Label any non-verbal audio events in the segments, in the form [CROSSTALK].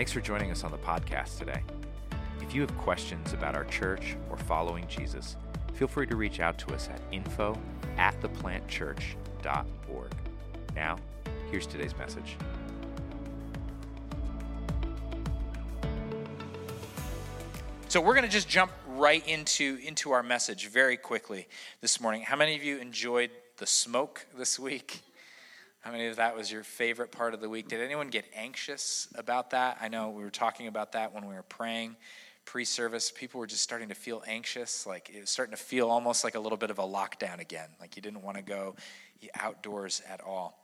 Thanks for joining us on the podcast today. If you have questions about our church or following Jesus, feel free to reach out to us at info at theplantchurch.org. Now, here's today's message. So we're going to just jump right into into our message very quickly this morning. How many of you enjoyed the smoke this week? How many of that was your favorite part of the week? Did anyone get anxious about that? I know we were talking about that when we were praying pre-service. People were just starting to feel anxious, like it was starting to feel almost like a little bit of a lockdown again, like you didn't want to go outdoors at all.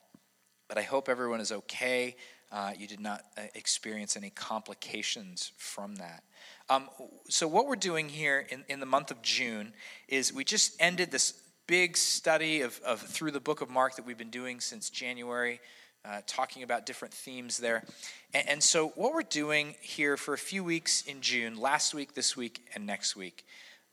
But I hope everyone is okay. Uh, you did not uh, experience any complications from that. Um, so, what we're doing here in, in the month of June is we just ended this big study of, of through the book of Mark that we've been doing since January, uh, talking about different themes there. And, and, so, what we're doing here for a few weeks in June, last week, this week, and next week,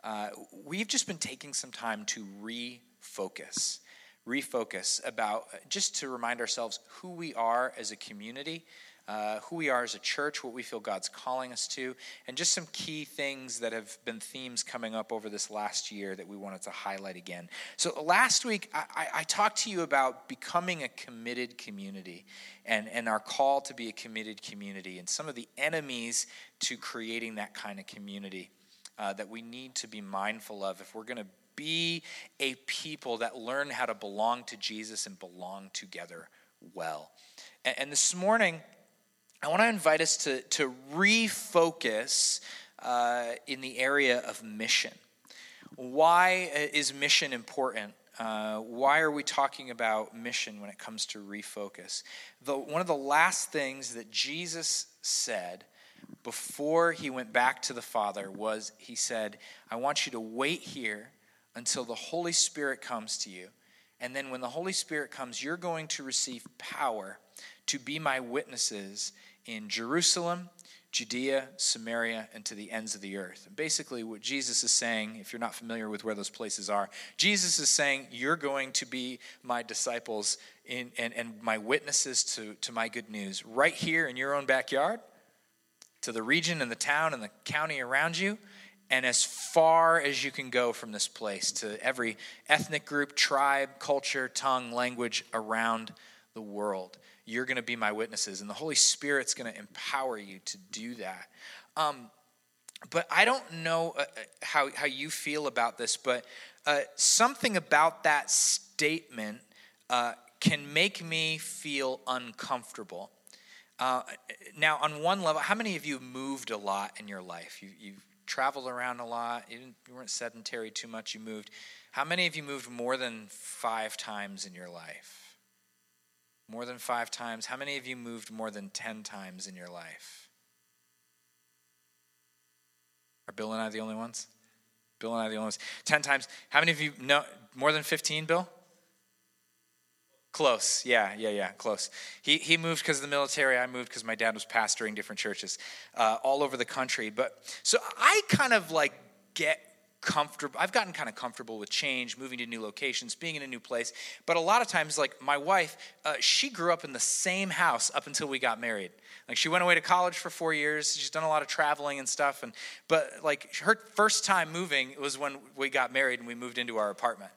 uh, we've just been taking some time to refocus. Refocus about just to remind ourselves who we are as a community uh, who we are as a church, what we feel God's calling us to, and just some key things that have been themes coming up over this last year that we wanted to highlight again. So, last week, I, I talked to you about becoming a committed community and, and our call to be a committed community and some of the enemies to creating that kind of community uh, that we need to be mindful of if we're going to be a people that learn how to belong to Jesus and belong together well. And, and this morning, I want to invite us to, to refocus uh, in the area of mission. Why is mission important? Uh, why are we talking about mission when it comes to refocus? The, one of the last things that Jesus said before he went back to the Father was He said, I want you to wait here until the Holy Spirit comes to you. And then when the Holy Spirit comes, you're going to receive power to be my witnesses in Jerusalem, Judea, Samaria, and to the ends of the earth. And basically, what Jesus is saying, if you're not familiar with where those places are, Jesus is saying, You're going to be my disciples in, and, and my witnesses to, to my good news right here in your own backyard, to the region and the town and the county around you, and as far as you can go from this place to every ethnic group, tribe, culture, tongue, language around the world you're going to be my witnesses. And the Holy Spirit's going to empower you to do that. Um, but I don't know uh, uh, how, how you feel about this, but uh, something about that statement uh, can make me feel uncomfortable. Uh, now, on one level, how many of you moved a lot in your life? You, you've traveled around a lot, you, you weren't sedentary too much, you moved. How many of you moved more than five times in your life? More than five times. How many of you moved more than 10 times in your life? Are Bill and I the only ones? Bill and I the only ones. 10 times. How many of you know more than 15, Bill? Close. Yeah, yeah, yeah, close. He, he moved because of the military. I moved because my dad was pastoring different churches uh, all over the country. But so I kind of like get comfortable i've gotten kind of comfortable with change moving to new locations being in a new place but a lot of times like my wife uh, she grew up in the same house up until we got married like she went away to college for four years she's done a lot of traveling and stuff and but like her first time moving was when we got married and we moved into our apartment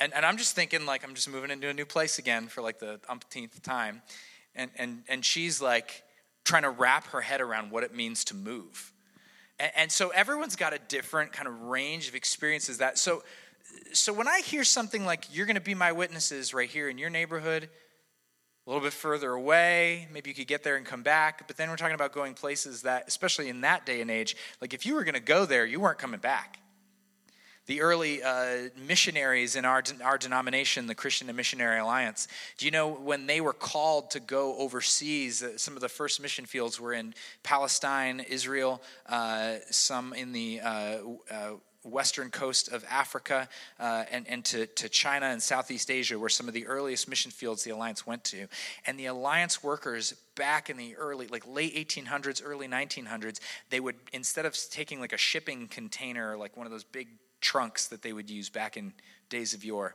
and, and i'm just thinking like i'm just moving into a new place again for like the umpteenth time and and and she's like trying to wrap her head around what it means to move and, and so everyone's got a different kind of range of experiences that. So, so when I hear something like, you're going to be my witnesses right here in your neighborhood, a little bit further away, maybe you could get there and come back. But then we're talking about going places that, especially in that day and age, like if you were going to go there, you weren't coming back the early uh, missionaries in our, our denomination, the Christian and Missionary Alliance, do you know when they were called to go overseas, uh, some of the first mission fields were in Palestine, Israel, uh, some in the uh, uh, western coast of Africa, uh, and, and to, to China and Southeast Asia, were some of the earliest mission fields the Alliance went to. And the Alliance workers back in the early, like late 1800s, early 1900s, they would, instead of taking like a shipping container, like one of those big trunks that they would use back in days of yore.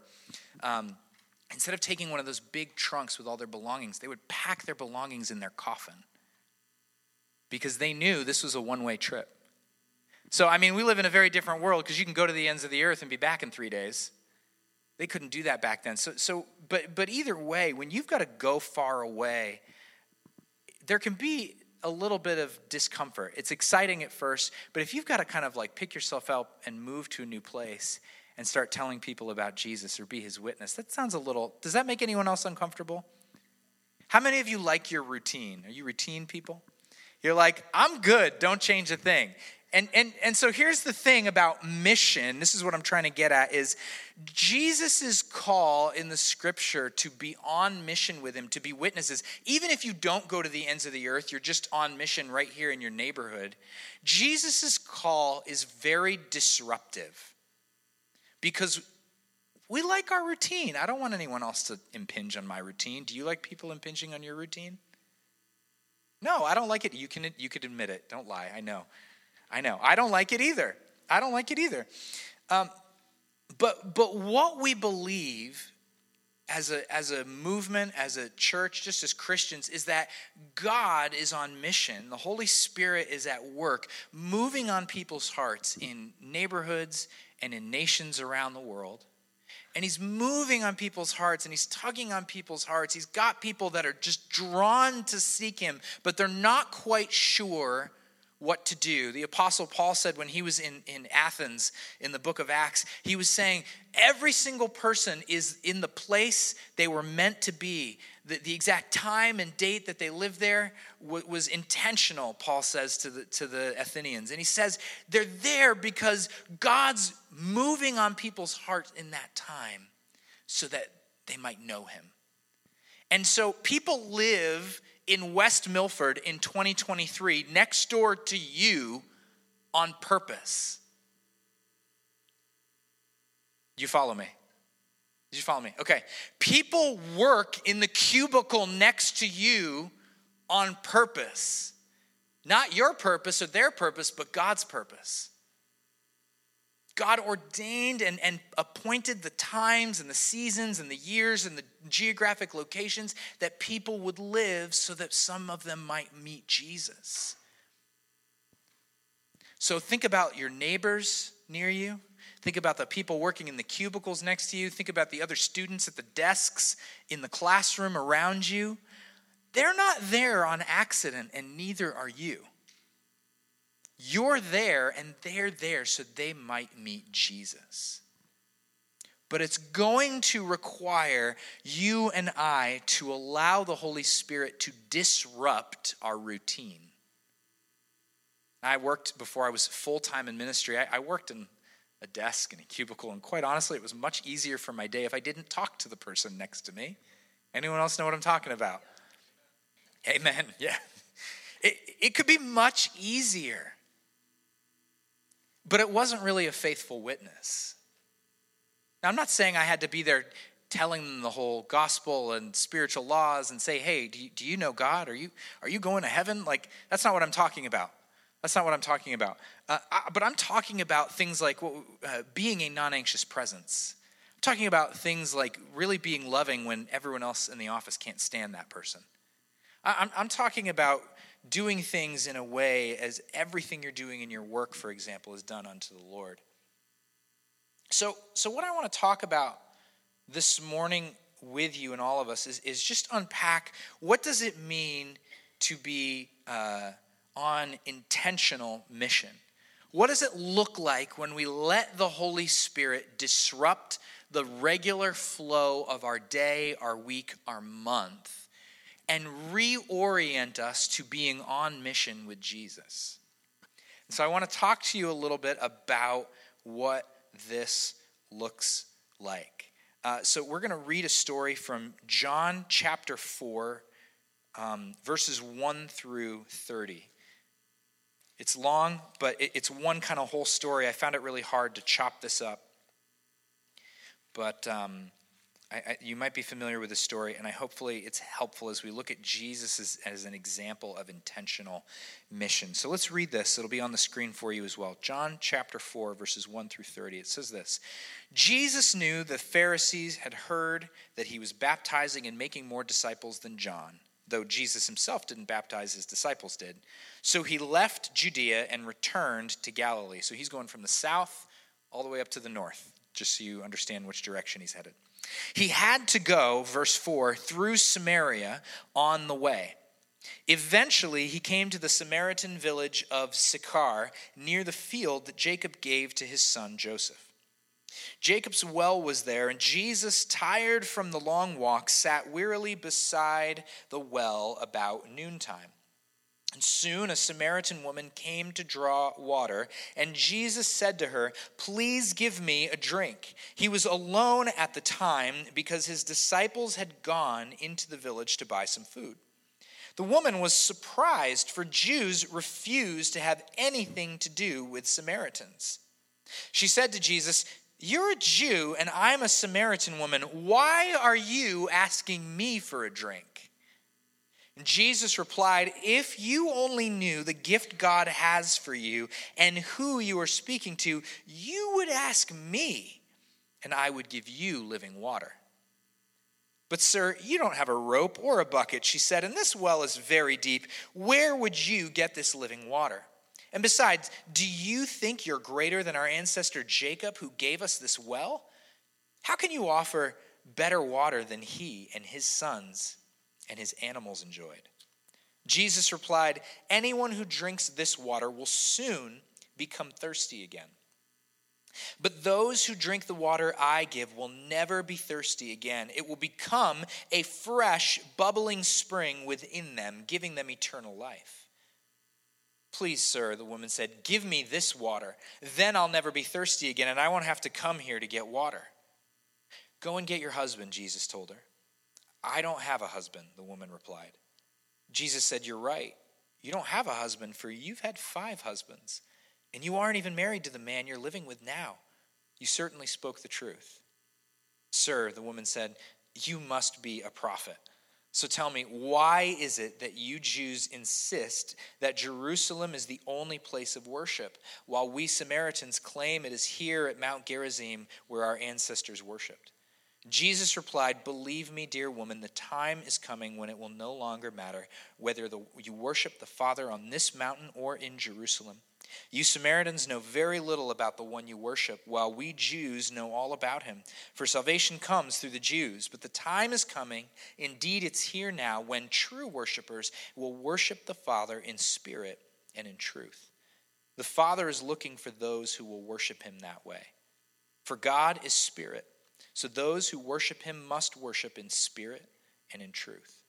Um, instead of taking one of those big trunks with all their belongings, they would pack their belongings in their coffin. because they knew this was a one way trip. So, I mean, we live in a very different world because you can go to the ends of the earth and be back in three days. They couldn't do that back then. So, so but, but either way, when you've got to go far away, there can be a little bit of discomfort. It's exciting at first, but if you've got to kind of like pick yourself up and move to a new place and start telling people about Jesus or be his witness, that sounds a little, does that make anyone else uncomfortable? How many of you like your routine? Are you routine people? You're like, I'm good, don't change a thing. And, and, and so here's the thing about mission. This is what I'm trying to get at is Jesus' call in the scripture to be on mission with him, to be witnesses. Even if you don't go to the ends of the earth, you're just on mission right here in your neighborhood. Jesus' call is very disruptive because we like our routine. I don't want anyone else to impinge on my routine. Do you like people impinging on your routine? No, I don't like it. You can you could admit it. Don't lie. I know. I know. I don't like it either. I don't like it either. Um, but but what we believe as a as a movement, as a church, just as Christians, is that God is on mission. The Holy Spirit is at work, moving on people's hearts in neighborhoods and in nations around the world. And he's moving on people's hearts and he's tugging on people's hearts. He's got people that are just drawn to seek him, but they're not quite sure what to do. The Apostle Paul said when he was in, in Athens in the book of Acts, he was saying every single person is in the place they were meant to be. The, the exact time and date that they lived there w- was intentional, Paul says to the, to the Athenians. And he says they're there because God's moving on people's hearts in that time so that they might know him. And so people live in West Milford in 2023 next door to you on purpose. You follow me? Did you follow me? Okay. People work in the cubicle next to you on purpose. Not your purpose or their purpose, but God's purpose. God ordained and, and appointed the times and the seasons and the years and the geographic locations that people would live so that some of them might meet Jesus. So think about your neighbors near you. Think about the people working in the cubicles next to you. Think about the other students at the desks in the classroom around you. They're not there on accident, and neither are you. You're there and they're there so they might meet Jesus. But it's going to require you and I to allow the Holy Spirit to disrupt our routine. I worked before I was full time in ministry. I, worked in a desk and a cubicle, and quite honestly, it was much easier for my day if I didn't talk to the person next to me. Anyone else know what I'm talking about? Amen. [LAUGHS] Yeah. It, it could be much easier. But it wasn't really a faithful witness. Now, I'm not saying I had to be there telling them the whole gospel and spiritual laws and say, hey, do you, do you know God? Are you, are you going to heaven? Like, that's not what I'm talking about. That's not what I'm talking about. Uh, I, but I'm talking about things like uh, being a non anxious presence. I'm talking about things like really being loving when everyone else in the office can't stand that person. I, I'm, I'm talking about doing things in a way as everything you're doing in your work, for example, is done unto the Lord. So, so what I want to talk about this morning with you and all of us is, is just unpack what does it mean to be uh, on intentional mission? What does it look like when we let the Holy Spirit disrupt the regular flow of our day, our week, our month? And reorient us to being on mission with Jesus. And so I want to talk to you a little bit about what this looks like. Uh, so we're going to read a story from John chapter 4, um, verses 1 through 30. It's long, but it's one kind of whole story. I found it really hard to chop this up. But um, I, I, you might be familiar with the story, and I hopefully it's helpful as we look at Jesus as, as, an example of intentional mission. So let's read this. It'll be on the screen for you as well. John chapter 4, verses 1 through 30. It says this Jesus knew the Pharisees had heard that he was baptizing and making more disciples than John. though Jesus himself didn't baptize, his disciples did. So he left Judea and returned to Galilee. So he's going from the south all the way up to the north, just so you understand which direction he's headed. He had to go, verse 4, through Samaria on the way. Eventually, he came to the Samaritan village of Sychar, near the field that Jacob gave to his son Joseph. Jacob's well was there, and Jesus, tired from the long walk, sat wearily beside the well about noontime. And soon a Samaritan woman came to draw water, and Jesus said to her, Please give me a drink. He was alone at the time because his disciples had gone into the village to buy some food. The woman was surprised, for Jews refused to have anything to do with Samaritans. She said to Jesus, You're a Jew, and I'm a Samaritan woman. Why are you asking me for a drink? And Jesus replied, If you only knew the gift God has for you and who you are speaking to, you would ask me, and I would give you living water. But, sir, you don't have a rope or a bucket, she said, and this well is very deep. Where would you get this living water? And besides, do you think you're greater than our ancestor Jacob, who gave us this well? How can you offer better water than he and his sons and his animals enjoyed. Jesus replied, Anyone who drinks this water will soon become thirsty again. But those who drink the water I give will never be thirsty again. It will become a fresh, bubbling spring within them, giving them eternal life. Please, sir, the woman said, give me this water. Then I'll never be thirsty again, and I won't have to come here to get water. Go and get your husband, Jesus told her. I don't have a husband, the woman replied. Jesus said, You're right. You don't have a husband, for you've had five husbands, and you aren't even married to the man you're living with now. You certainly spoke the truth. Sir, the woman said, You must be a prophet. So tell me, why is it that you Jews insist that Jerusalem is the only place of worship, while we Samaritans claim it is here at Mount Gerizim where our ancestors worshiped? Jesus replied, Believe me, dear woman, the time is coming when it will no longer matter whether the, you worship the Father on this mountain or in Jerusalem. You Samaritans know very little about the one you worship, while we Jews know all about him. For salvation comes through the Jews, but the time is coming, indeed it's here now, when true worshippers will worship the Father in spirit and in truth. The Father is looking for those who will worship him that way. For God is spirit so those who worship him must worship in spirit and in truth.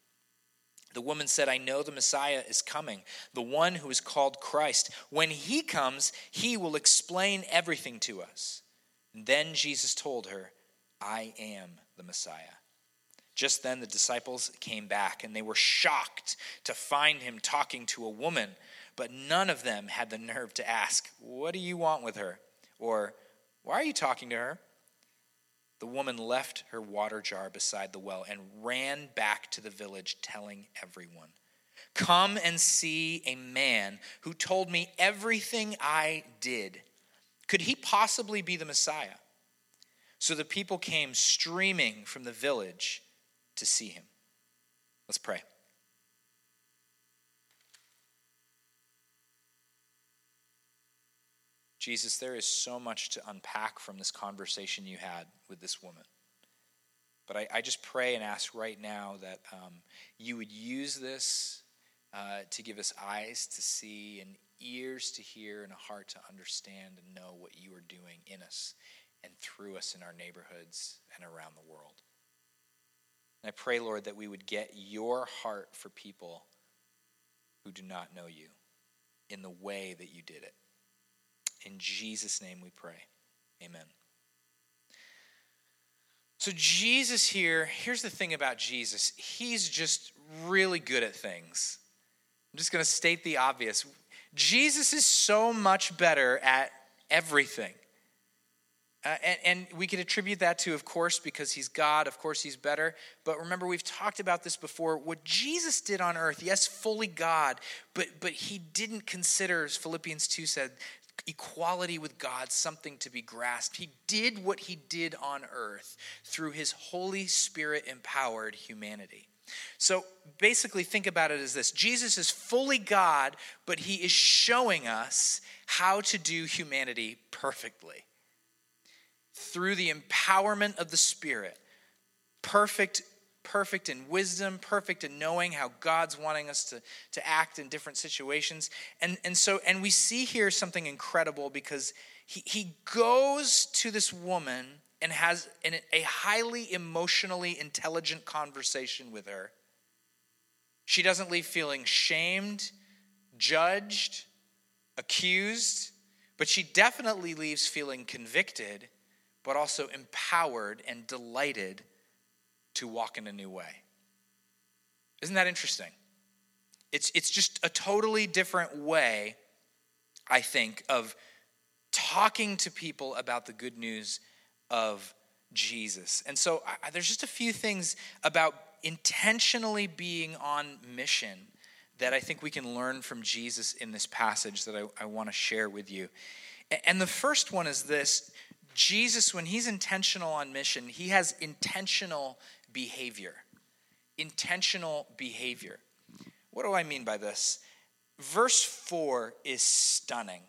The woman said, I know the Messiah is coming, the one who is called Christ. When he comes, he will explain everything to us. And then Jesus told her, I am the Messiah. Just then the disciples came back, and they were shocked to find him talking to a woman, but none of them had the nerve to ask, What do you want with her? Or, Why are you talking to her? The woman left her water jar beside the well and ran back to the village, telling everyone, Come and see a man who told me everything I did. Could he possibly be the Messiah? So the people came streaming from the village to see him. Let's pray. Jesus, there is so much to unpack from this conversation you had with this woman. But I, I just pray and ask right now that um, you would use this uh, to give us eyes to see and ears to hear and a heart to understand and know what you are doing in us and through us in our neighborhoods and around the world. And I pray, Lord, that we would get your heart for people who do not know you in the way that you did it. In Jesus' name we pray. Amen. So, Jesus here, here's the thing about Jesus he's just really good at things. I'm just going to state the obvious. Jesus is so much better at everything. Uh, and, and, we could attribute that to, of course, because he's God, of course, he's better. But remember, we've talked about this before. What Jesus did on earth, yes, fully God, but, but he didn't consider, as Philippians 2 said, equality with God something to be grasped. He did what he did on earth through his Holy Spirit empowered humanity. So basically, think about it as this Jesus is fully God, but he is showing us how to do humanity perfectly through the empowerment of the Spirit. Perfect perfect in wisdom, perfect in knowing how God's wanting us to, to act in different situations. And, and so, and we see here something incredible because he, he goes to this woman and has an, a highly emotionally intelligent conversation with her. She doesn't leave feeling shamed, judged, accused, but she definitely leaves feeling convicted, but also empowered and delighted to walk in a new way. Isn't that interesting? It's, it's just a totally different way, I think, of talking to people about the good news of Jesus. And so I, there's just a few things about intentionally being on mission that I think we can learn from Jesus in this passage that I, I want to share with you. And the first one is this Jesus, when he's intentional on mission, he has intentional behavior. Intentional behavior. What do I mean by this? Verse 4 is stunning.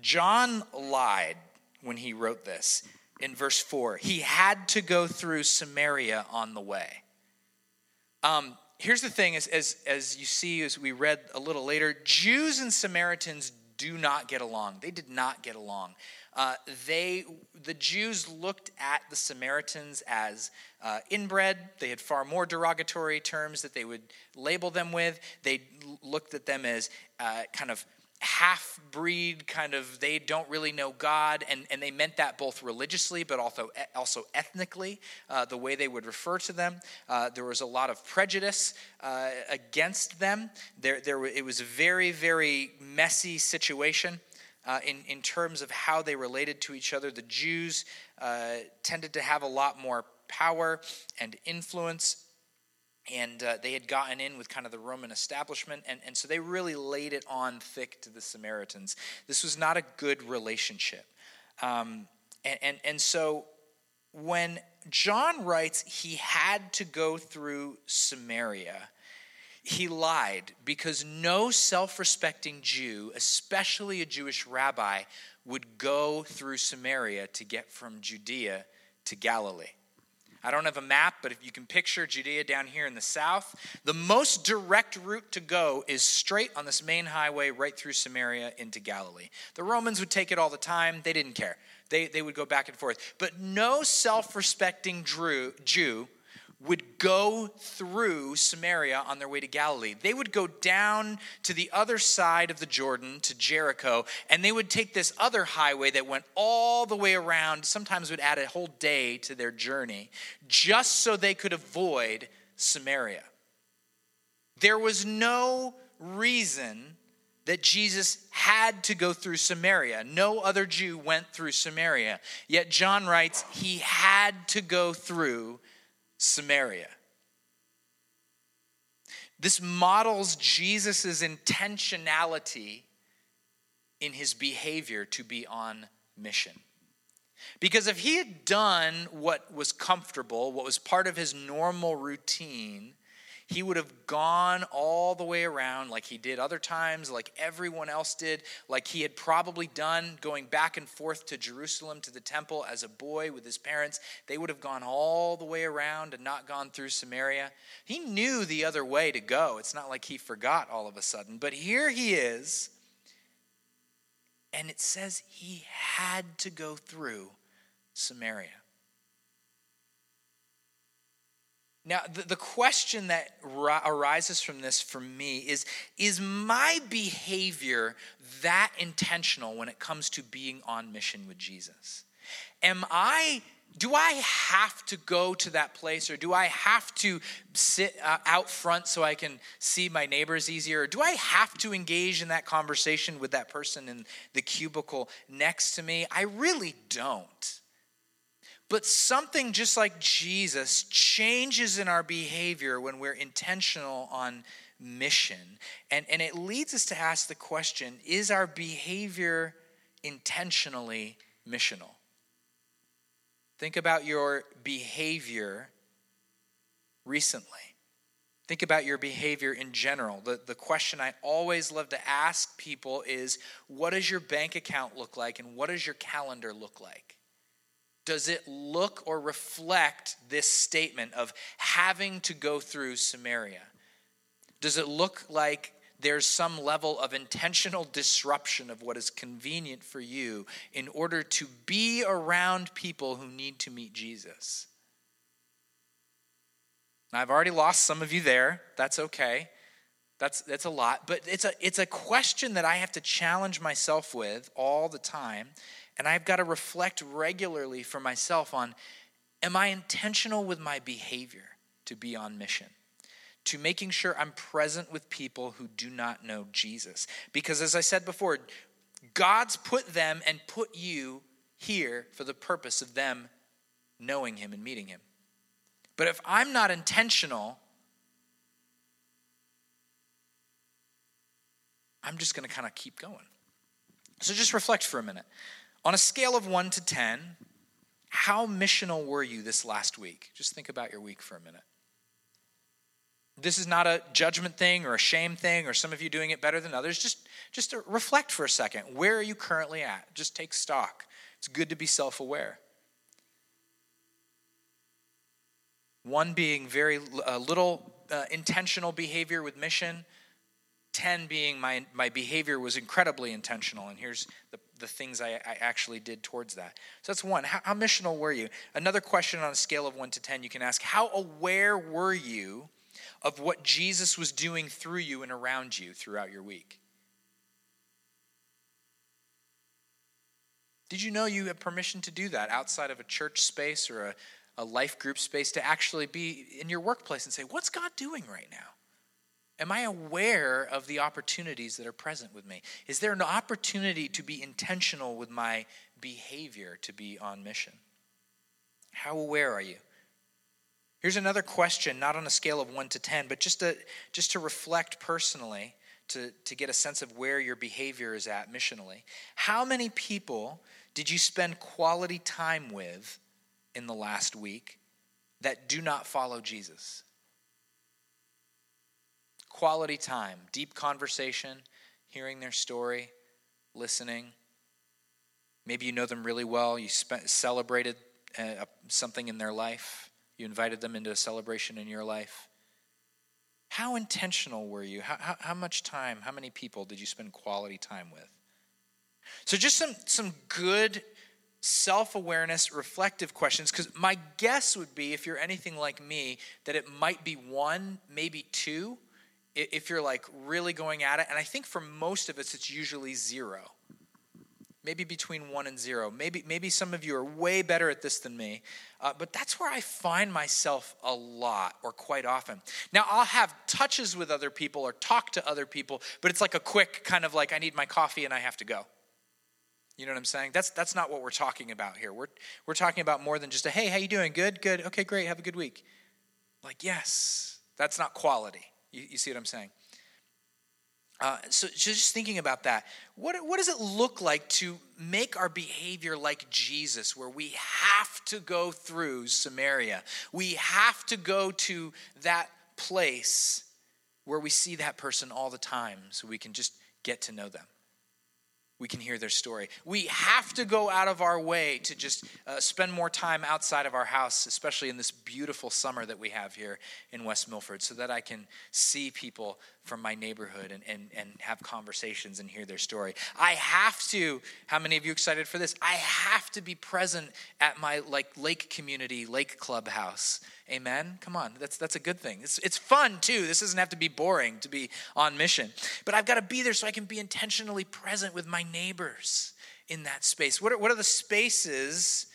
John lied when he wrote this in verse 4. He had to go through Samaria on the way. Um, here's the thing as, as, as you see, as we read a little later, Jews and Samaritans do not get along. They did not get along. Uh, they, the Jews looked at the Samaritans as uh, inbred. They had far more derogatory terms that they would label them with. They looked at them as uh, kind of half breed kind of they don't really know god and, and they meant that both religiously but also also ethnically uh, the way they would refer to them uh, there was a lot of prejudice uh, against them there, there it was a very very messy situation uh, in, in terms of how they related to each other. The Jews uh, tended to have a lot more power and influence, and uh, they had gotten in with kind of the Roman establishment, and, and so they really laid it on thick to the Samaritans. This was not a good relationship. Um, and, and, and so when John writes he had to go through Samaria, he lied because no self respecting Jew, especially a Jewish rabbi, would go through Samaria to get from Judea to Galilee. I don't have a map, but if you can picture Judea down here in the south, the most direct route to go is straight on this main highway right through Samaria into Galilee. The Romans would take it all the time, they didn't care. They, they would go back and forth. But no self respecting Jew would go through Samaria on their way to Galilee. They would go down to the other side of the Jordan to Jericho, and they would take this other highway that went all the way around, sometimes would add a whole day to their journey, just so they could avoid Samaria. There was no reason that Jesus had to go through Samaria. No other Jew went through Samaria. Yet John writes he had to go through Samaria. This models Jesus' intentionality in his behavior to be on mission. Because if he had done what was comfortable, what was part of his normal routine, he would have gone all the way around like he did other times, like everyone else did, like he had probably done going back and forth to Jerusalem to the temple as a boy with his parents. They would have gone all the way around and not gone through Samaria. He knew the other way to go. It's not like he forgot all of a sudden. But here he is, and it says he had to go through Samaria. Now, the, the question that arises from this for me is Is my behavior that intentional when it comes to being on mission with Jesus? Am I do I have to go to that place or do I have to sit uh, out front so I can see my neighbors easier? Or do I have to engage in that conversation with that person in the cubicle next to me? I really don't. But something just like Jesus changes in our behavior when we're intentional on mission. And, and it leads us to ask the question is our behavior intentionally missional? Think about your behavior recently. Think about your behavior in general. The, the question I always love to ask people is what does your bank account look like and what does your calendar look like? Does it look or reflect this statement of having to go through Samaria? Does it look like there's some level of intentional disruption of what is convenient for you in order to be around people who need to meet Jesus? Now, I've already lost some of you there. That's okay. That's, that's a lot. But it's a, it's a question that I have to challenge myself with all the time. And I've got to reflect regularly for myself on am I intentional with my behavior to be on mission? To making sure I'm present with people who do not know Jesus. Because as I said before, God's put them and put you here for the purpose of them knowing Him and meeting Him. But if I'm not intentional, I'm just going to kind of keep going. So just reflect for a minute. On a scale of 1 to 10, how missional were you this last week? Just think about your week for a minute. This is not a judgment thing or a shame thing or some of you doing it better than others. Just, just reflect for a second. Where are you currently at? Just take stock. It's good to be self aware. One being very uh, little uh, intentional behavior with mission. 10 being my, my behavior was incredibly intentional. And here's the, the things I, I actually did towards that. So that's one. How, how missional were you? Another question on a scale of 1 to 10, you can ask How aware were you of what Jesus was doing through you and around you throughout your week? Did you know you have permission to do that outside of a church space or a, a life group space to actually be in your workplace and say, What's God doing right now? Am I aware of the opportunities that are present with me? Is there an opportunity to be intentional with my behavior to be on mission? How aware are you? Here's another question, not on a scale of 1 to 10, but just to, just to reflect personally, to, to get a sense of where your behavior is at missionally. How many people did you spend quality time with in the last week that do not follow Jesus. Quality time, deep conversation, hearing their story, listening. Maybe you know them really well. You spent, celebrated uh, something in their life. You invited them into a celebration in your life. How intentional were you? How, how, how much time, how many people did you spend quality time with? So, just some, some good self awareness, reflective questions. Because my guess would be, if you're anything like me, that it might be one, maybe two, if you're like really going at it. And I think for most of us, it's usually zero. Maybe between one and zero. Maybe, maybe some of you are way better at this than me. Uh, but that's where I find myself a lot or quite often. Now, I'll have touches with other people or talk to other people, but it's like a quick kind of like, I need my coffee and I have to go. You know what I'm saying? That's that's not what we're talking about here. We're we're talking about more than just a hey, how you doing? Good, good. Okay, great. Have a good week. Like yes, that's not quality. You, you see what I'm saying? Uh, so just thinking about that, what, what does it look like to make our behavior like Jesus, where we have to go through Samaria? We have to go to that place where we see that person all the time so we can just get to know them we can hear their story. We have to go out of our way to just uh, spend more time outside of our house, especially in this beautiful summer that we have here in West Milford, so that I can see people from my neighborhood and, and, and have conversations and hear their story. I have to, how many of you excited for this? I have to be present at my like lake community, lake clubhouse. Amen. Come on, that's that's a good thing. It's it's fun too. This doesn't have to be boring to be on mission. But I've got to be there so I can be intentionally present with my neighbors in that space. What are, what are the spaces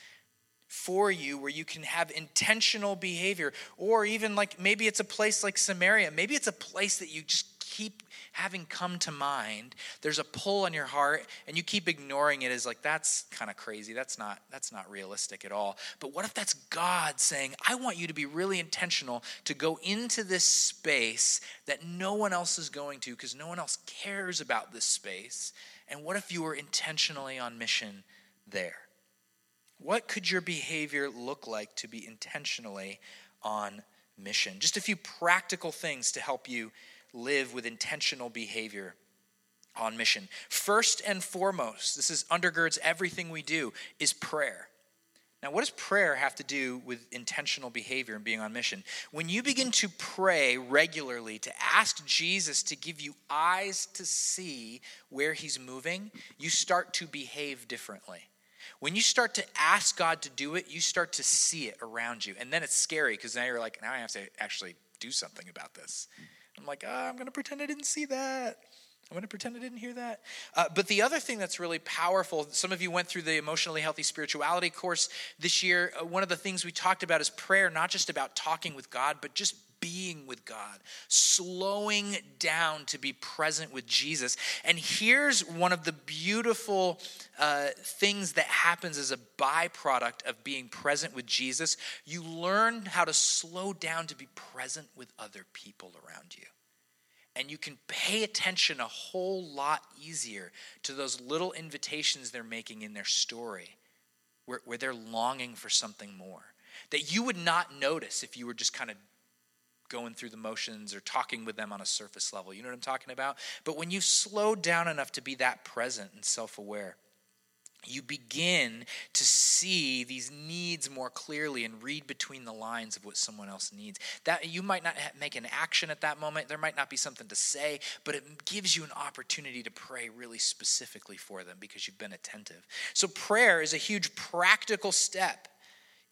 for you where you can have intentional behavior or even like maybe it's a place like Samaria. Maybe it's a place that you just keep having come to mind, there's a pull on your heart and you keep ignoring it as like that's kind of crazy. That's not that's not realistic at all. But what if that's God saying, "I want you to be really intentional to go into this space that no one else is going to because no one else cares about this space." And what if you were intentionally on mission there? What could your behavior look like to be intentionally on mission? Just a few practical things to help you live with intentional behavior on mission. First and foremost, this is undergirds everything we do, is prayer. Now, what does prayer have to do with intentional behavior and being on mission? When you begin to pray regularly, to ask Jesus to give you eyes to see where he's moving, you start to behave differently. When you start to ask God to do it, you start to see it around you. And then it's scary because now you're like, now I have to actually do something about this. I'm like, oh, I'm going to pretend I didn't see that. I'm going to pretend I didn't hear that. Uh, but the other thing that's really powerful, some of you went through the emotionally healthy spirituality course this year. Uh, one of the things we talked about is prayer, not just about talking with God, but just being with God, slowing down to be present with Jesus. And here's one of the beautiful uh, things that happens as a byproduct of being present with Jesus. You learn how to slow down to be present with other people around you. And you can pay attention a whole lot easier to those little invitations they're making in their story, where, where they're longing for something more that you would not notice if you were just kind of going through the motions or talking with them on a surface level. You know what I'm talking about? But when you slow down enough to be that present and self aware, you begin to see these needs more clearly and read between the lines of what someone else needs that you might not make an action at that moment there might not be something to say but it gives you an opportunity to pray really specifically for them because you've been attentive so prayer is a huge practical step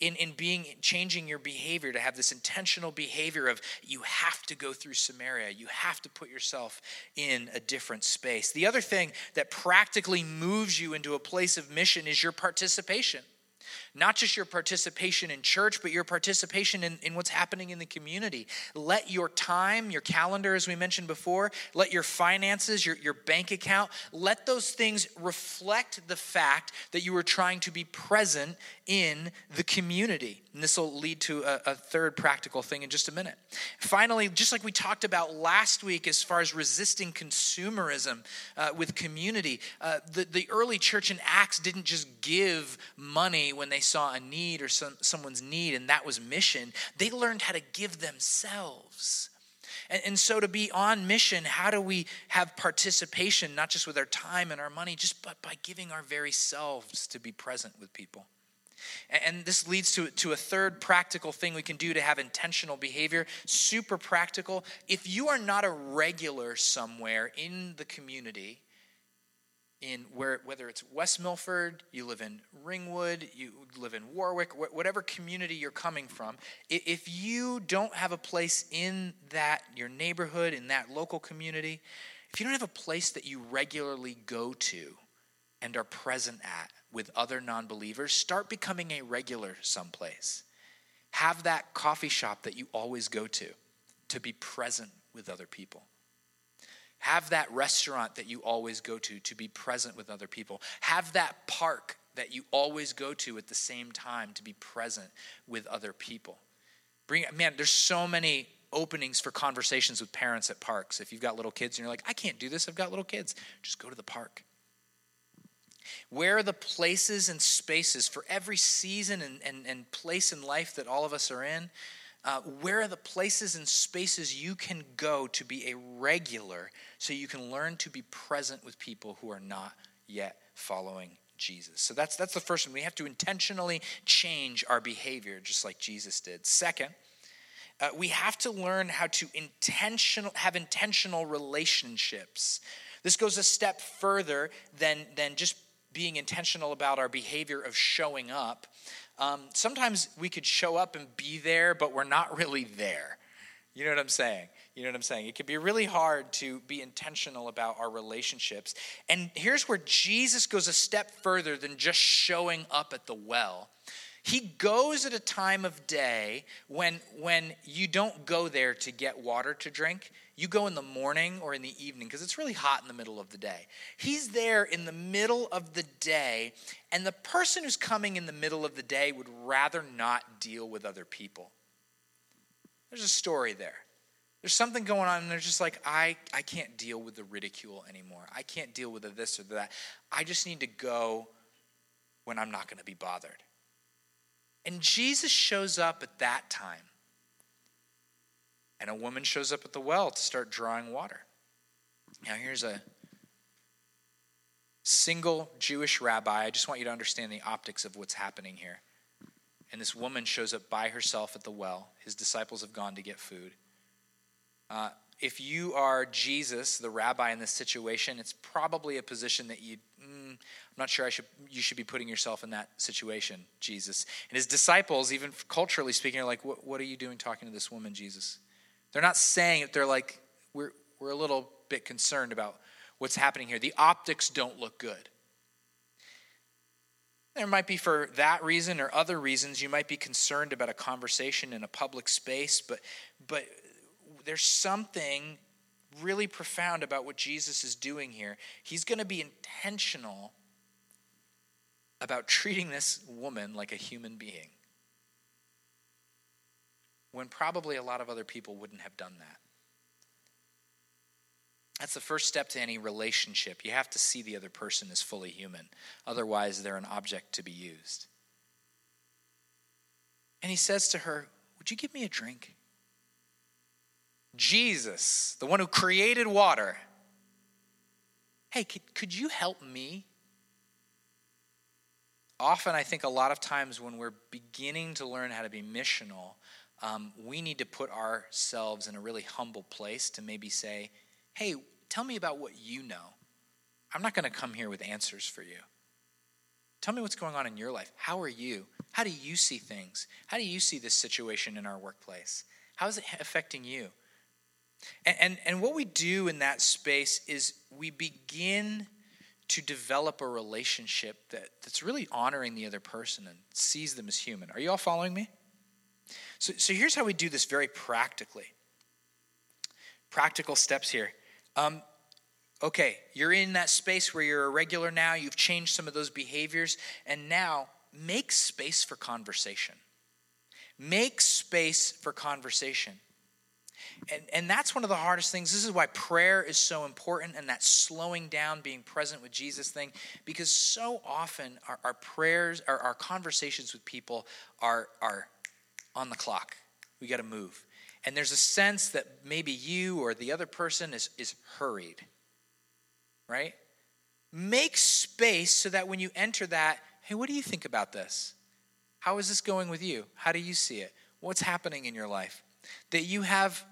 in, in being changing your behavior to have this intentional behavior of you have to go through Samaria, you have to put yourself in a different space. The other thing that practically moves you into a place of mission is your participation. Not just your participation in church, but your participation in, in what's happening in the community. Let your time, your calendar, as we mentioned before, let your finances, your, your bank account, let those things reflect the fact that you are trying to be present in the community. And this will lead to a, a third practical thing in just a minute. Finally, just like we talked about last week as far as resisting consumerism uh, with community, uh, the, the early church in Acts didn't just give money when they saw a need or some, someone's need, and that was mission. They learned how to give themselves. And, and, so, to be on mission, how do we have participation, not just with our time and our money, just but by giving our very selves to be present with people? And, this leads to, to a third practical thing we can do to have intentional behavior, super practical. If you are not a regular somewhere in the community, in where whether it's West Milford, you live in Ringwood, you live in Warwick, whatever community you're coming from, if you don't have a place in that your neighborhood, in that local community, if you don't have a place that you regularly go to and are present at with other non-believers, start becoming a regular someplace. Have that coffee shop that you always go to to be present with other people. Have that restaurant that you always go to to be present with other people. Have that park that you always go to at the same time to be present with other people. Bring man, there's so many openings for conversations with parents at parks. If you've got little kids and you're like, I can't do this, I've got little kids, just go to the park. Where are the places and spaces for every season and, and, and place in life that all of us are in? Uh, where are the places and spaces you can go to be a regular so you can learn to be present with people who are not yet following Jesus? So that's, that's the first one. We have to intentionally change our behavior just like Jesus did. Second, uh, we have to learn how to intentional, have intentional relationships. This goes a step further than, than just being intentional about our behavior of showing up. Um, sometimes we could show up and be there, but we're not really there. You know what I'm saying? You know what I'm saying? It can be really hard to be intentional about our relationships. And here's where Jesus goes a step further than just showing up at the well. He goes at a time of day when, when you don't go there to get water to drink. You go in the morning or in the evening because it's really hot in the middle of the day. He's there in the middle of the day, and the person who's coming in the middle of the day would rather not deal with other people. There's a story there. There's something going on, and they're just like, I, I can't deal with the ridicule anymore. I can't deal with the this or the that. I just need to go when I'm not going to be bothered. And Jesus shows up at that time and a woman shows up at the well to start drawing water. Now, here's a single Jewish rabbi. I just want you to understand the optics of what's happening here. And this woman shows up by herself at the well. His disciples have gone to get food. Uh, if you are Jesus, the rabbi in this situation, it's probably a position that you, mm, I'm not sure I should, you should be putting yourself in that situation, Jesus. And his disciples, even culturally speaking, are like, what, what are you doing talking to this woman, Jesus? They're not saying it, they're like, we're, we're a little bit concerned about what's happening here. The optics don't look good. There might be for that reason or other reasons you might be concerned about a conversation in a public space, but but there's something really profound about what Jesus is doing here. He's going to be intentional about treating this woman like a human being when probably a lot of other people wouldn't have done that. That's the first step to any relationship. You have to see the other person as fully human. Otherwise, they're an object to be used. And he says to her, Would you give me a drink? Jesus, the one who created water, hey, could, could you help me? Often, I think a lot of times when we're beginning to learn how to be missional, um, we need to put ourselves in a really humble place to maybe say, hey, tell me about what you know. I'm not going to come here with answers for you. Tell me what's going on in your life. How are you? How do you see things? How do you see this situation in our workplace? How is it affecting you? And, and, and what we do in that space is we begin to develop a relationship that, that's really honoring the other person and sees them as human. Are you all following me? So, so here's how we do this very practically. Practical steps here. Um, okay, you're in that space where you're a regular now, you've changed some of those behaviors, and now make space for conversation. Make space for conversation. And, and that's one of the hardest things. This is why prayer is so important and that slowing down, being present with Jesus thing, because so often our, our prayers, our, our conversations with people are, are on the clock. We got to move. And there's a sense that maybe you or the other person is, is hurried, right? Make space so that when you enter that, hey, what do you think about this? How is this going with you? How do you see it? What's happening in your life? That you have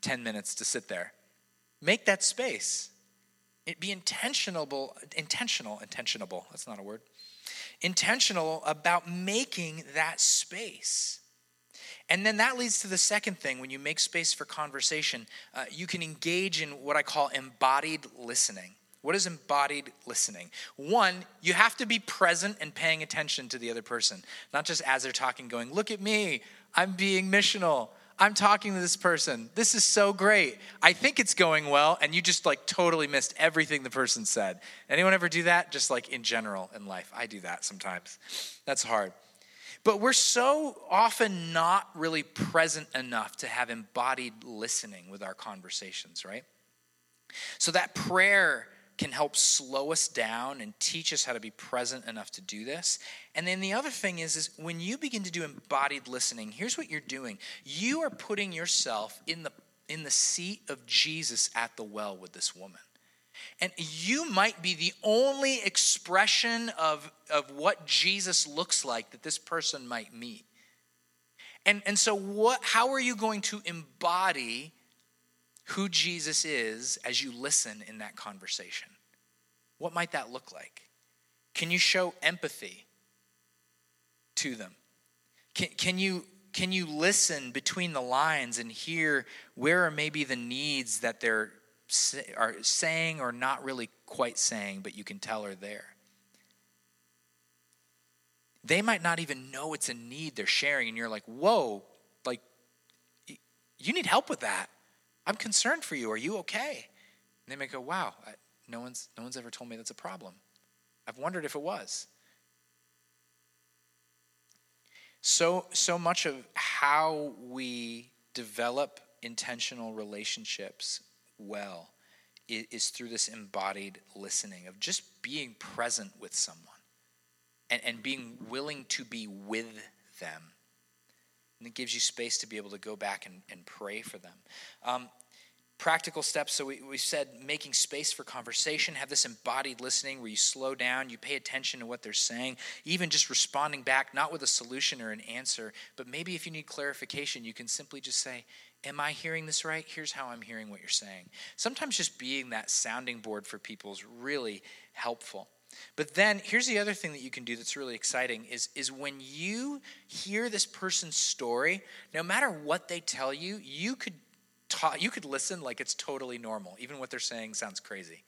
10 minutes to sit there. Make that space. It be intentional, intentional, intentionable. That's not a word intentional about making that space. And then that leads to the second thing when you make space for conversation, uh, you can engage in what I call embodied listening. What is embodied listening? One, you have to be present and paying attention to the other person, not just as they're talking, going, Look at me, I'm being missional. I'm talking to this person. This is so great. I think it's going well, and you just like totally missed everything the person said. Anyone ever do that? Just like in general in life. I do that sometimes. That's hard. But we're so often not really present enough to have embodied listening with our conversations, right? So that prayer can help slow us down and teach us how to be present enough to do this. And then the other thing is is when you begin to do embodied listening, here's what you're doing. You are putting yourself in the in the seat of Jesus at the well with this woman. And you might be the only expression of, of what Jesus looks like that this person might meet. And, and so, what, how are you going to embody who Jesus is as you listen in that conversation. What might that look like? Can you show empathy to them? Can, can, you, can you listen between the lines and hear where are maybe the needs that they're are saying or not really quite saying, but you can tell are there? They might not even know it's a need they're sharing, and you're like, whoa, like, you need help with that. I'm concerned for you. Are you okay? And they may go, wow, no one's, no one's ever told me that's a problem. I've wondered if it was. So, so much of how we develop intentional relationships well is, through this embodied listening of just being present with someone and, and being willing to be with them. And it gives you space to be able to go back and, and pray for them. Um, practical steps so we, we said making space for conversation have this embodied listening where you slow down you pay attention to what they're saying even just responding back not with a solution or an answer but maybe if you need clarification you can simply just say am i hearing this right? Here's how i'm hearing what you're saying. Sometimes just being that sounding board for people is really helpful. But then here's the other thing that you can do that's really exciting is, is when you hear this person's story, no matter what they tell you, you could you could listen like it's totally normal, even what they're saying sounds crazy.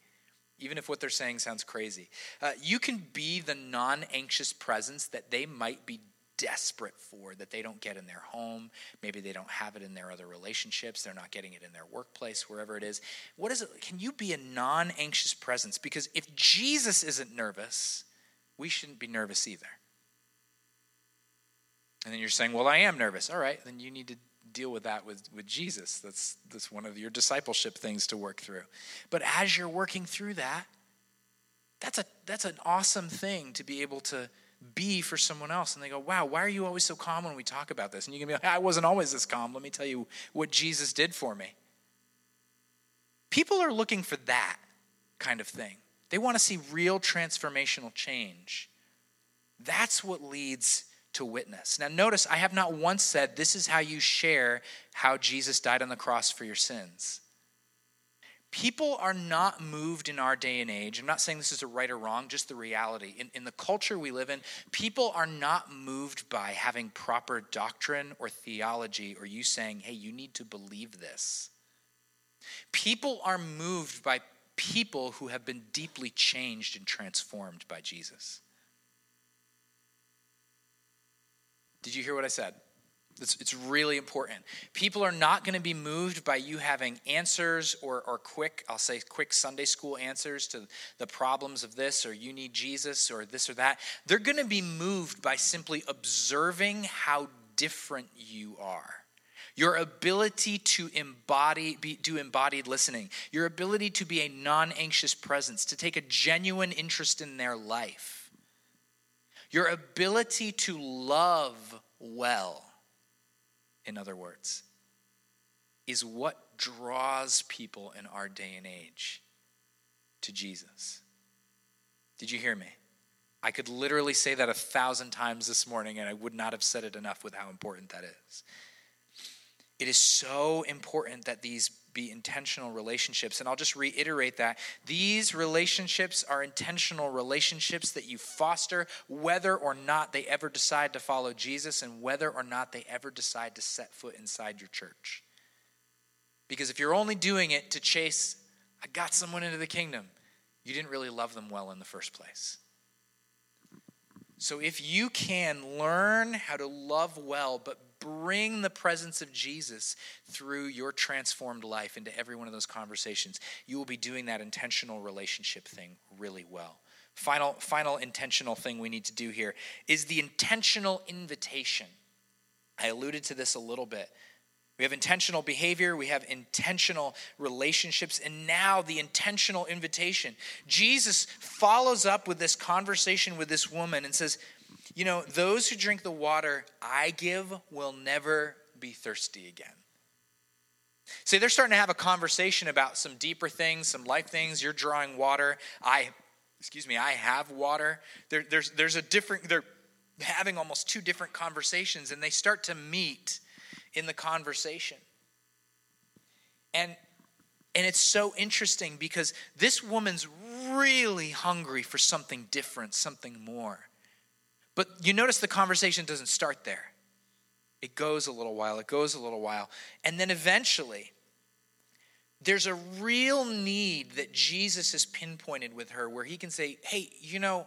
Even if what they're saying sounds crazy, uh, you can be the non anxious presence that they might be desperate for that they don't get in their home. Maybe they don't have it in their other relationships. They're not getting it in their workplace, wherever it is. What is it? Can you be a non anxious presence? Because if Jesus isn't nervous, we shouldn't be nervous either. And then you're saying, Well, I am nervous. All right, then you need to deal with that with, with Jesus. That's, that's one of your discipleship things to work through. But as you're working through that, that's, a, that's an awesome thing to be able to be for someone else. And they go, wow, why are you always so calm when we talk about this? And you can be like, I wasn't always this calm. Let me tell you what Jesus did for me. People are looking for that kind of thing. They want to see real transformational change. That's what leads to witness. Now, notice I have not once said this is how you share how Jesus died on the cross for your sins. People are not moved in our day and age. I'm not saying this is a right or wrong, just the reality. In, in the culture we live in, people are not moved by having proper doctrine or theology or you saying, hey, you need to believe this. People are moved by people who have been deeply changed and transformed by Jesus. Did you hear what I said? It's, it's really important. People are not going to be moved by you having answers or, or quick, I'll say quick Sunday school answers to the problems of this, or you need Jesus, or this or that. They're going to be moved by simply observing how different you are. Your ability to embody, be, do embodied listening, your ability to be a non anxious presence, to take a genuine interest in their life your ability to love well, in other words, is what draws people in our day and age to Jesus. Did you hear me? I could literally say that a thousand times this morning, and I would not have said it enough with how important that is. It is so important that these be intentional relationships. And I'll just reiterate that. These relationships are intentional relationships that you foster whether or not they ever decide to follow Jesus and whether or not they ever decide to set foot inside your church. Because if you're only doing it to chase, I got someone into the kingdom, you didn't really love them well in the first place. So if you can learn how to love well, but bring the presence of Jesus through your transformed life into every one of those conversations, you will be doing that intentional relationship thing really well. Final, final intentional thing we need to do here is the intentional invitation. I alluded to this a little bit. We have intentional behavior, we have intentional relationships, and now the intentional invitation. Jesus follows up with this conversation with this woman and says, you know, those who drink the water I give will never be thirsty again. See, they're starting to have a conversation about some deeper things, some life things. You're drawing water. I, excuse me, I have water. There, there's, there's a different, they're having almost two different conversations, and they start to meet in the conversation. And and it's so interesting because this woman's really hungry for something different, something more. But you notice the conversation doesn't start there. It goes a little while, it goes a little while. And then eventually, there's a real need that Jesus has pinpointed with her where he can say, Hey, you know,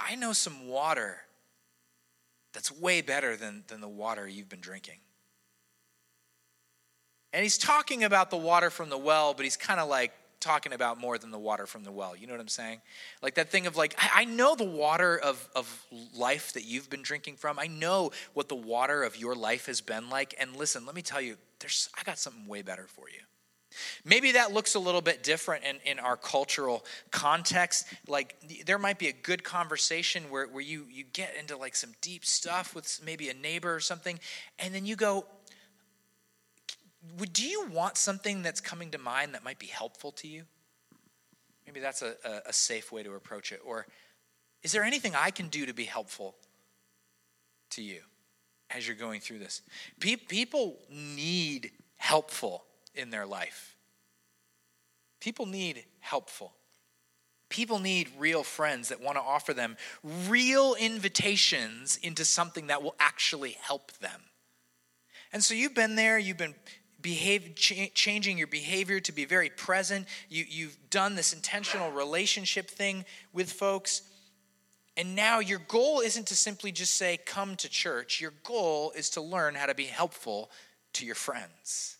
I know some water that's way better than, than the water you've been drinking. And he's talking about the water from the well, but he's kind of like talking about more than the water from the well. You know what I'm saying? Like that thing of like, I, I, know the water of, of life that you've been drinking from. I know what the water of your life has been like. And listen, let me tell you, there's I got something way better for you. Maybe that looks a little bit different in, in our cultural context. Like there might be a good conversation where, where you, you get into like some deep stuff with maybe a neighbor or something, and then you go, do you want something that's coming to mind that might be helpful to you? Maybe that's a, a, a safe way to approach it. Or is there anything I can do to be helpful to you as you're going through this? People need helpful in their life. People need helpful. People need real friends that want to offer them real invitations into something that will actually help them. And so you've been there, you've been behave, ch- changing your behavior to be very present. You, you've done this intentional relationship thing with folks. And now your goal isn't to simply just say, come to church. Your goal is to learn how to be helpful to your friends.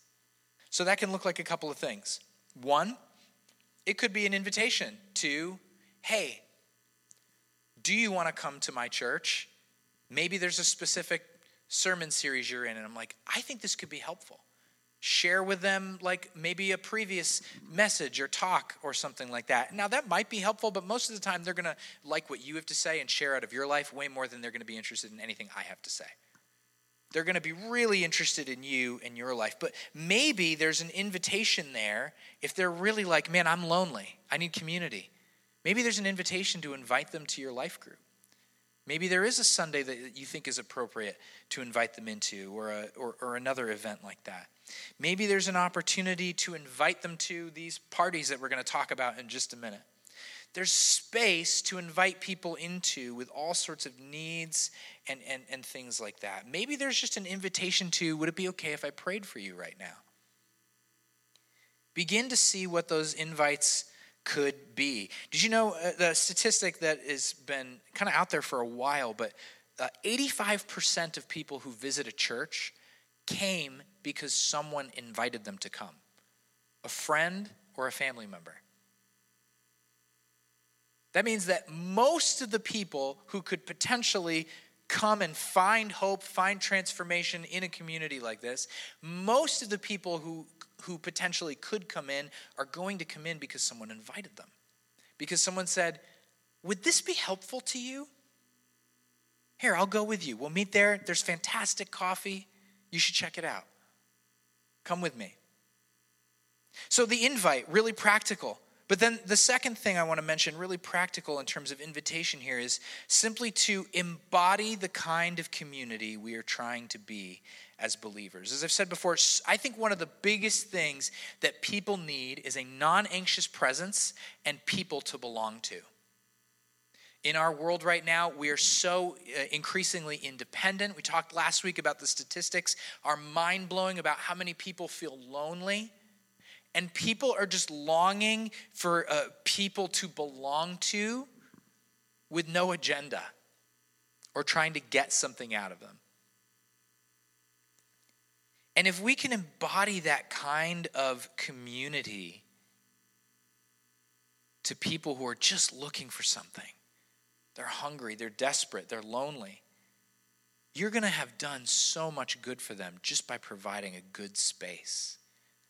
So that can look like a couple of things. One, it could be an invitation to, hey, do you want to come to my church? Maybe there's a specific sermon series you're in, and I'm like, I think this could be helpful share with them like maybe a previous message or talk or something like that. Now that might be helpful, but most of the time they're going to like what you have to say and share out of your life way more than they're going to be interested in anything I have to say. They're going to be really interested in you and your life. But maybe there's an invitation there if they're really like, man, I'm lonely. I need community. Maybe there's an invitation to invite them to your life group. Maybe there is a Sunday that you think is appropriate to invite them into, or, a, or, or, another event like that. Maybe there's an opportunity to invite them to these parties that we're going to talk about in just a minute. There's space to invite people into with all sorts of needs and, and, and things like that. Maybe there's just an invitation to would it be okay if I prayed for you right now? Begin to see what those invites could be. Did you know uh, the statistic that has been kind of out there for a while, but uh, 85% of people who visit a church came because someone invited them to come a friend or a family member. That means that most of the people who could potentially come and find hope, find transformation in a community like this, most of the people who who potentially could come in are going to come in because someone invited them. Because someone said, Would this be helpful to you? Here, I'll go with you. We'll meet there. There's fantastic coffee. You should check it out. Come with me. So, the invite, really practical. But then the second thing I want to mention, really practical in terms of invitation here, is simply to embody the kind of community we are trying to be as believers. As I've said before, I think one of the biggest things that people need is a non anxious presence and people to belong to. In our world right now, we are so uh, increasingly independent. We talked last week about the statistics, are mind blowing about how many people feel lonely. And people are just longing for uh, people to belong to with no agenda or trying to get something out of them. And if we can embody that kind of community to people who are just looking for something, they're hungry, they're desperate, they're lonely, you're going to have done so much good for them just by providing a good space,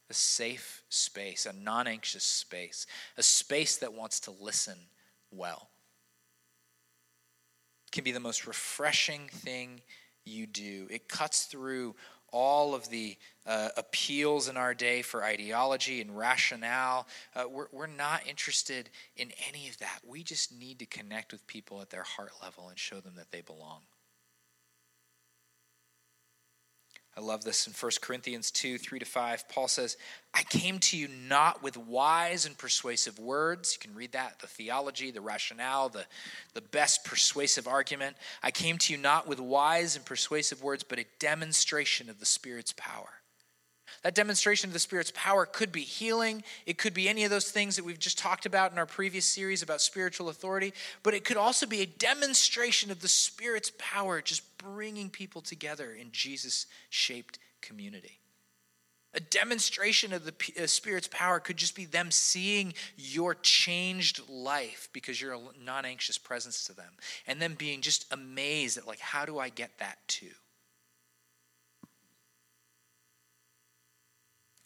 a safe space, a non anxious space, a space that wants to listen well. It can be the most refreshing thing you do. It cuts through all of the uh, appeals in our day for ideology and rationale. Uh, we're, we're not interested in any of that. We just need to connect with people at their heart level and show them that they belong. I love this in 1 Corinthians 2 3 to 5. Paul says, I came to you not with wise and persuasive words. You can read that the theology, the rationale, the, the best persuasive argument. I came to you not with wise and persuasive words, but a demonstration of the Spirit's power, That demonstration of the Spirit's power could be healing. It could be any of those things that we've just talked about in our previous series about spiritual authority. But it could also be a demonstration of the Spirit's power, just bringing people together in Jesus shaped community. A demonstration of the uh, Spirit's power could just be them seeing your changed life because you're a non anxious presence to them, and them being just amazed at, like, how do I get that too?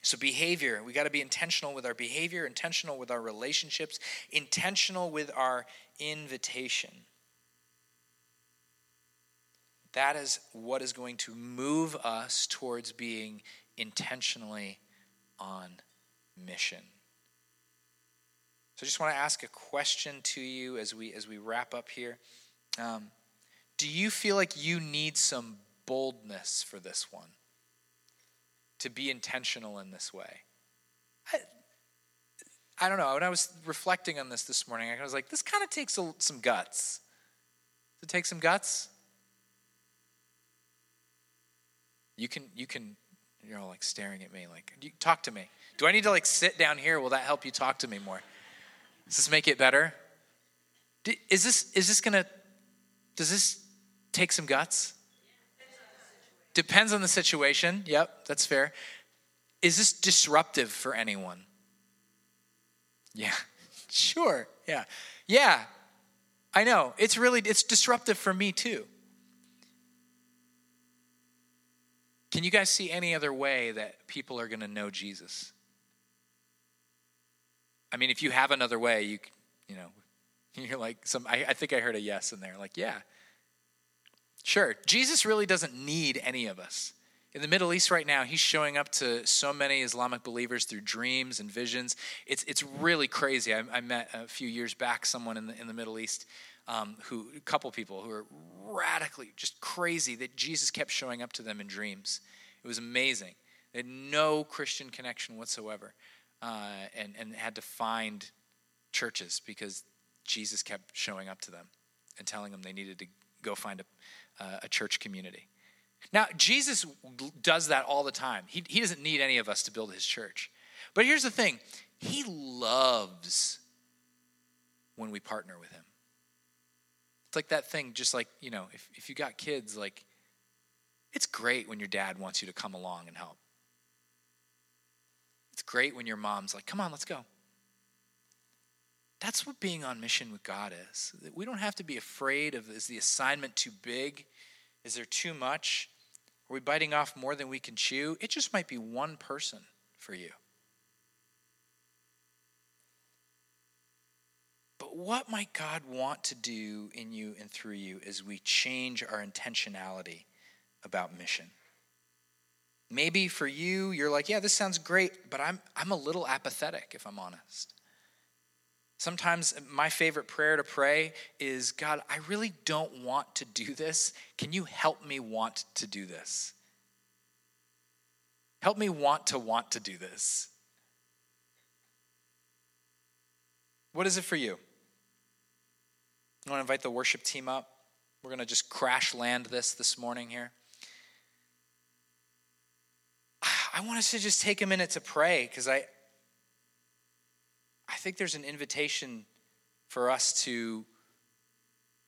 So, behavior, we got to be intentional with our behavior, intentional with our relationships, intentional with our invitation. That is what is going to move us towards being intentionally on mission. So, I just want to ask a question to you as we as we wrap up here. Um, do you feel like you need some boldness for this one? To be intentional in this way. I, I don't know. When I was reflecting on this this morning, I was like, this kind of takes a, some guts. Does it take some guts? You can, you can, you're all like staring at me, like, talk to me. Do I need to like sit down here? Will that help you talk to me more? Does this make it better? Is this, is this gonna, does this take some guts? Depends on the situation. Yep, that's fair. Is this disruptive for anyone? Yeah, [LAUGHS] sure. Yeah. Yeah. I know. It's really it's disruptive for me too. Can you guys see any other way that people are going to know Jesus? I mean, if you have another way, you you know, [LAUGHS] you're like some I, I think I heard a yes in there. Like, yeah, Sure, Jesus really doesn't need any of us. In the Middle East right now, he's showing up to so many Islamic believers through dreams and visions. It's, it's really crazy. I, I met a few years back someone in the, in the Middle East um, who, a couple people who are radically just crazy that Jesus kept showing up to them in dreams. It was amazing. They had no Christian connection whatsoever uh, and, and had to find churches because Jesus kept showing up to them and telling them they needed to go find a, uh, a church community. Now, Jesus does that all the time. He, he doesn't need any of us to build his church. But here's the thing He loves when we partner with him. It's like that thing, just like, you know, if, if you got kids, like, it's great when your dad wants you to come along and help. It's great when your mom's like, come on, let's go. That's what being on mission with God is. We don't have to be afraid of is the assignment too big? Is there too much? Are we biting off more than we can chew? It just might be one person for you. But what might God want to do in you and through you as we change our intentionality about mission? Maybe for you, you're like, yeah, this sounds great, but I'm, I'm a little apathetic, if I'm honest. Sometimes my favorite prayer to pray is God, I really don't want to do this. Can you help me want to do this? Help me want to want to do this. What is it for you? I want to invite the worship team up. We're going to just crash land this this morning here. I want us to just take a minute to pray because I, I think there's an invitation for us to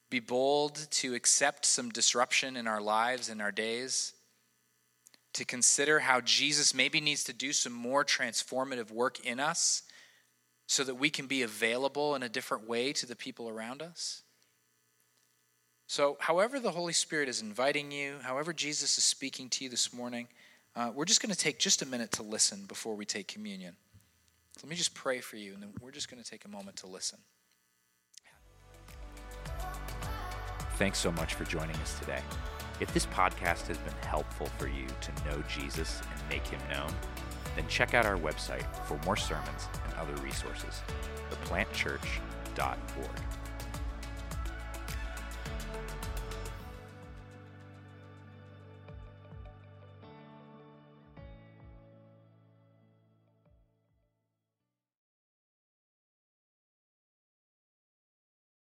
be bold, to accept some disruption in our lives, and our days, to consider how Jesus maybe needs to do some more transformative work in us so that we can be available in a different way to the people around us. So, however, the Holy Spirit is inviting you, however, Jesus is speaking to you this morning, uh, we're just going to take just a minute to listen before we take communion. So let me just pray for you, and then we're just going to take a moment to listen. Thanks so much for joining us today. If this podcast has been helpful for you to know Jesus and make him known, then check out our website for more sermons and other resources, theplantchurch.org.